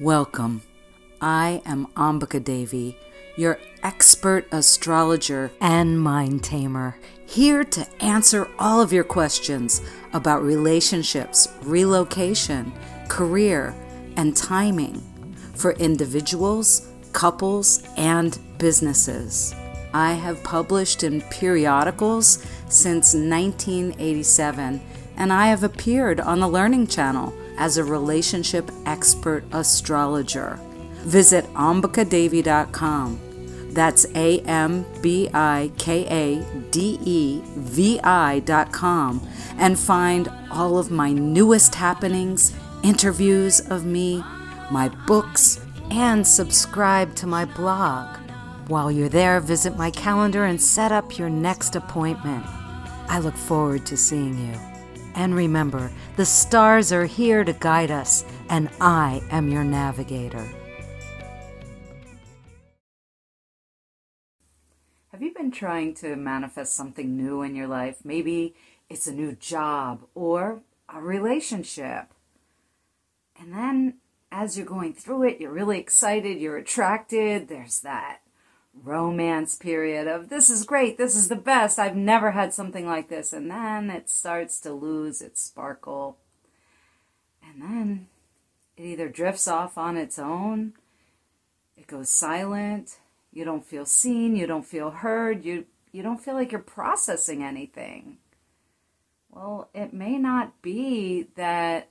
Welcome. I am Ambika Devi, your expert astrologer and mind tamer, here to answer all of your questions about relationships, relocation, career, and timing for individuals, couples, and businesses. I have published in periodicals since 1987, and I have appeared on the Learning Channel as a relationship expert astrologer. Visit ambikadevi.com. That's A M B I K A D E V I.com and find all of my newest happenings, interviews of me, my books, and subscribe to my blog. While you're there, visit my calendar and set up your next appointment. I look forward to seeing you. And remember, the stars are here to guide us, and I am your navigator. Have you been trying to manifest something new in your life? Maybe it's a new job or a relationship. And then as you're going through it, you're really excited, you're attracted, there's that romance period of this is great, this is the best, I've never had something like this. And then it starts to lose its sparkle. And then it either drifts off on its own, it goes silent, you don't feel seen, you don't feel heard, you, you don't feel like you're processing anything. Well, it may not be that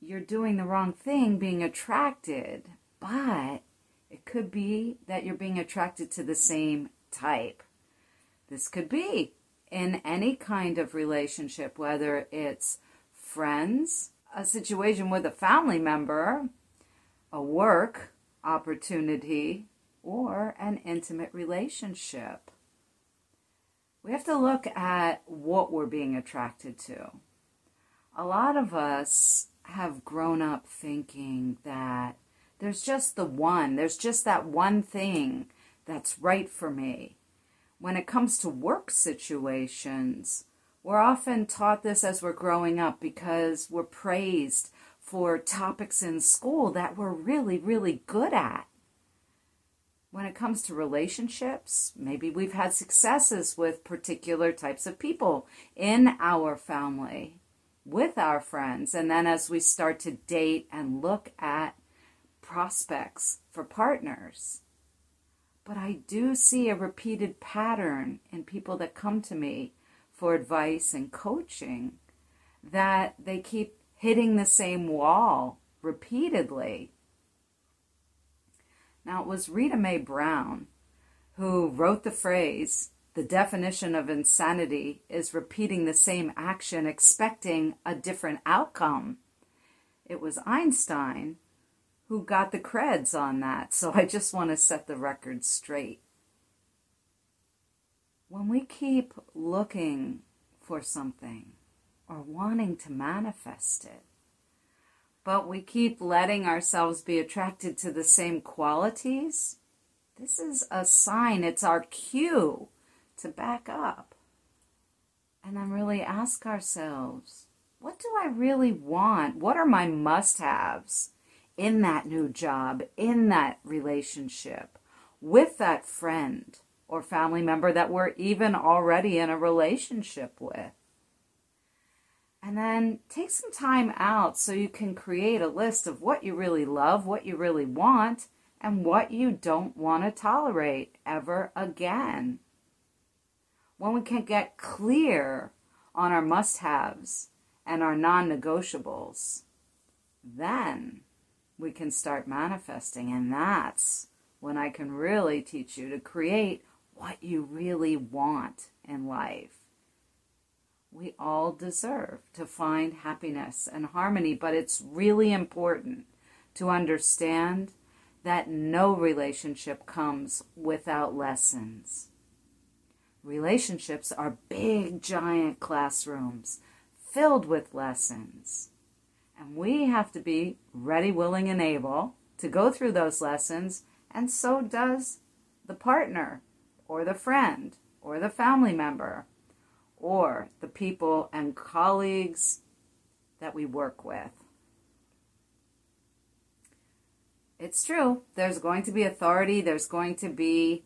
you're doing the wrong thing being attracted, but it could be that you're being attracted to the same type. This could be in any kind of relationship, whether it's friends, a situation with a family member, a work opportunity, or an intimate relationship. We have to look at what we're being attracted to. A lot of us have grown up thinking that there's just the one, there's just that one thing that's right for me. When it comes to work situations, we're often taught this as we're growing up because we're praised for topics in school that we're really, really good at. When it comes to relationships, maybe we've had successes with particular types of people in our family, with our friends. And then as we start to date and look at prospects for partners. But I do see a repeated pattern in people that come to me for advice and coaching that they keep hitting the same wall repeatedly. Now, it was Rita Mae Brown who wrote the phrase the definition of insanity is repeating the same action expecting a different outcome. It was Einstein who got the creds on that. So I just want to set the record straight. When we keep looking for something or wanting to manifest it, but we keep letting ourselves be attracted to the same qualities, this is a sign, it's our cue to back up and then really ask ourselves what do I really want? What are my must haves? In that new job, in that relationship, with that friend or family member that we're even already in a relationship with. And then take some time out so you can create a list of what you really love, what you really want, and what you don't want to tolerate ever again. When we can get clear on our must haves and our non negotiables, then we can start manifesting. And that's when I can really teach you to create what you really want in life. We all deserve to find happiness and harmony, but it's really important to understand that no relationship comes without lessons. Relationships are big, giant classrooms filled with lessons. And we have to be ready, willing, and able to go through those lessons, and so does the partner, or the friend, or the family member, or the people and colleagues that we work with. it's true. There's going to be authority, there's going to be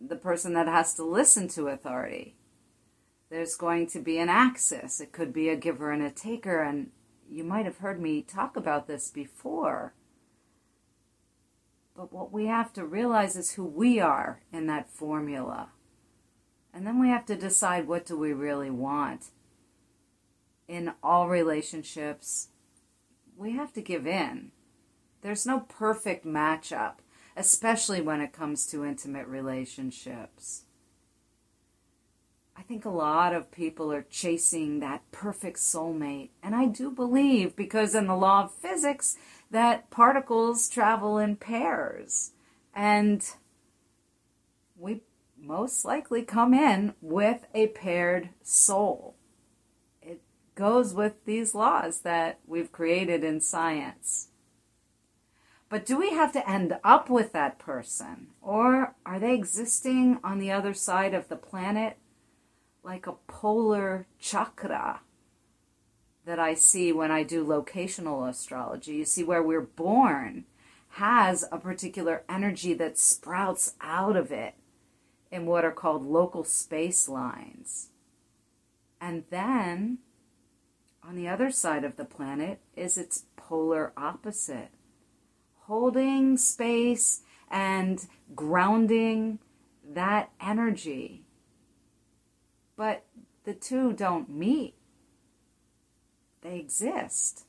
the person that has to listen to authority. There's going to be an axis. It could be a giver and a taker, and you might have heard me talk about this before. But what we have to realize is who we are in that formula. And then we have to decide what do we really want. In all relationships, we have to give in. There's no perfect matchup, especially when it comes to intimate relationships. I think a lot of people are chasing that perfect soulmate. And I do believe, because in the law of physics, that particles travel in pairs. And we most likely come in with a paired soul. It goes with these laws that we've created in science. But do we have to end up with that person? Or are they existing on the other side of the planet like a polar chakra that I see when I do locational astrology? You see, where we're born has a particular energy that sprouts out of it in what are called local space lines. And then on the other side of the planet is its polar opposite, holding space and grounding that energy. But the two don't meet, they exist.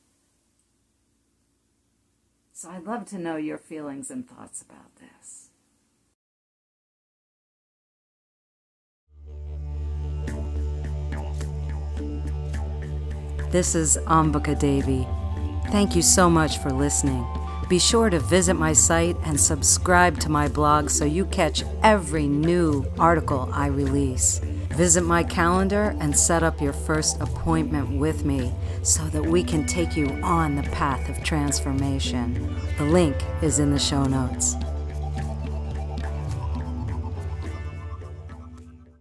So I'd love to know your feelings and thoughts about this. This is Ambika Devi. Thank you so much for listening. Be sure to visit my site and subscribe to my blog so you catch every new article I release. Visit my calendar and set up your first appointment with me so that we can take you on the path of transformation. The link is in the show notes.